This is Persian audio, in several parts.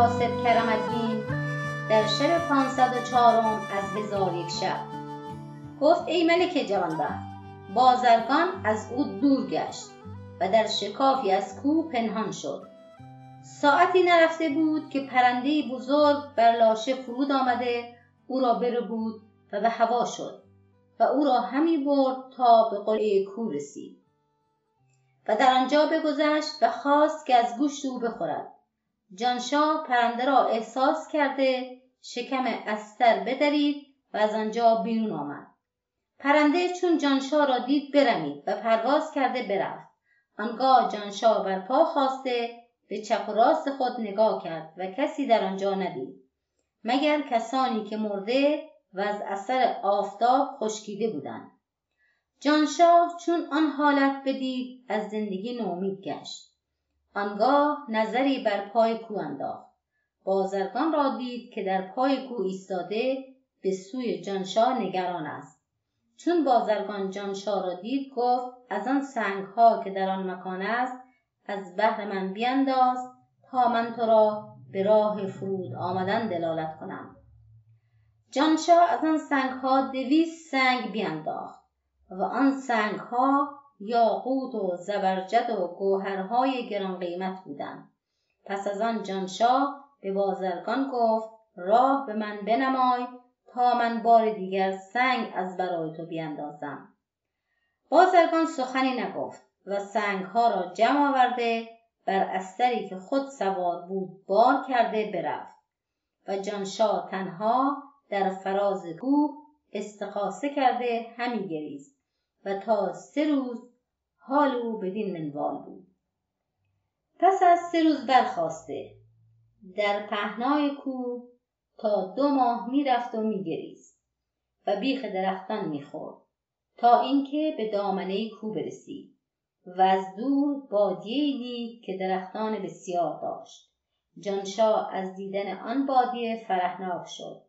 حاسب کرم الدین در شب 504 از هزار یک شب. گفت ای ملک جوانبخت بازرگان از او دور گشت و در شکافی از کوه پنهان شد. ساعتی نرفته بود که پرنده بزرگ بر لاشه فرود آمده او را بره بود و به هوا شد و او را همی برد تا به قلعه کوه رسید و در آنجا بگذشت و خواست که از گوشت او بخورد. جانشاه پرنده را احساس کرده شکم استر بدرید و از آنجا بیرون آمد. پرنده چون جانشاه را دید برمید و پرواز کرده برفت. آنگاه جانشاه بر پا خواسته به چپ و راست خود نگاه کرد و کسی در آنجا ندید. مگر کسانی که مرده و از اثر آفتاب خشکیده بودند. جانشاه چون آن حالت بدید از زندگی نومید گشت. آنگاه نظری بر پای کو انداخت. بازرگان را دید که در پای کو ایستاده به سوی جانشاه نگران است. چون بازرگان جانشاه را دید گفت از آن سنگ ها که در آن مکان است از بهر من بینداز تا من تو را به راه فرود آمدن دلالت کنم. جانشاه از آن سنگ ها دویست سنگ بینداخت و آن سنگ ها یاقوت و زبرجد و گوهرهای گران قیمت بودند پس از آن جانشاه به بازرگان گفت راه به من بنمای تا من بار دیگر سنگ از برای تو بیندازم. بازرگان سخنی نگفت و سنگها را جمع آورده بر استری که خود سوار بود بار کرده برفت و جانشاه تنها در فراز کوه استقاسه کرده همی گریست و تا سه روز حال او بدین منوال بود. پس از سه روز برخواسته. در پهنای کوه تا دو ماه می‌رفت و میگریست و بیخ درختان می‌خورد تا اینکه به دامنه کو برسید و از دور بادیه دید که درختان بسیار داشت. جانشاه از دیدن آن بادیه فرحناک شد.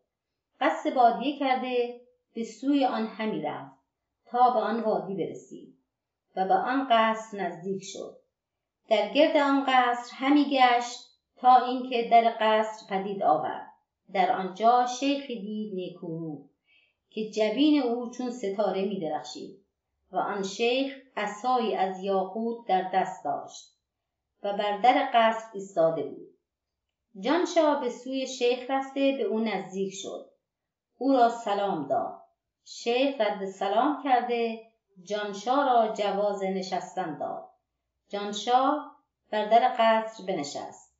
قصد بادیه کرده به سوی آن همی رفت تا به آن وادی برسید. و به آن قصر نزدیک شد. در گرد آن قصر همی گشت تا اینکه در قصر پدید آورد. در آنجا شیخی دید نیکورو که جبین او چون ستاره می درخشید و آن شیخ عصایی از یاقوت در دست داشت و بر در قصر ایستاده بود. جانشاه به سوی شیخ رفته به او نزدیک شد. او را سلام داد. شیخ رد سلام کرده جانشاه را جواز نشستن داد. جانشاه بر در قصر بنشست.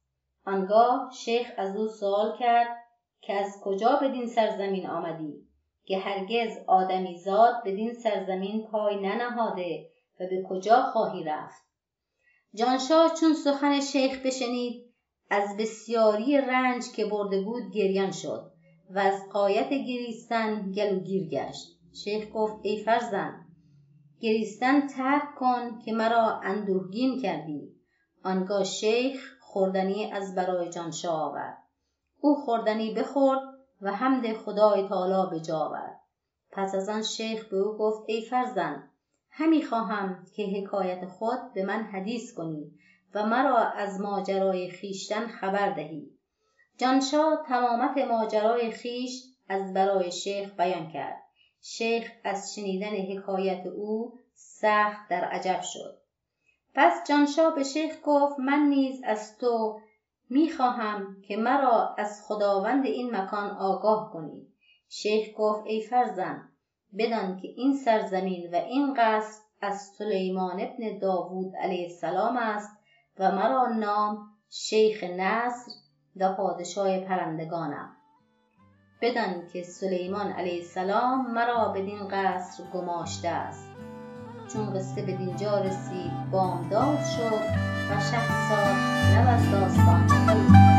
آنگاه شیخ از او سوال کرد که از کجا بدین سرزمین آمدی که هرگز آدمی زاد بدین سرزمین پای ننهاده و به کجا خواهی رفت؟ جانشاه چون سخن شیخ بشنید از بسیاری رنج که برده بود گریان شد و از قایت گریستن گلوگیر گشت. شیخ گفت ای فرزند گریستن ترک کن که مرا اندوهگین کردی. آنگاه شیخ خوردنی از برای جانشاه آورد. او خوردنی بخورد و حمد خدای تعالی به جا آورد. پس از آن شیخ به او گفت ای فرزند همی خواهم که حکایت خود به من حدیث کنی و مرا از ماجرای خیشتن خبر دهی. جانشاه تمامت ماجرای خیش از برای شیخ بیان کرد. شیخ از شنیدن حکایت او سخت در عجب شد. پس جانشاه به شیخ گفت من نیز از تو می‌خواهم که مرا از خداوند این مکان آگاه کنی. شیخ گفت ای فرزند بدان که این سرزمین و این قصر از سلیمان ابن داوود علیه السلام است و مرا نام شیخ نصر و پادشاه پرندگانم. بدان که سلیمان علیه السلام مرا بدین قصر گماشته است. چون قصه به دینجا رسید بامداد شد و شهرزاد لب از داستان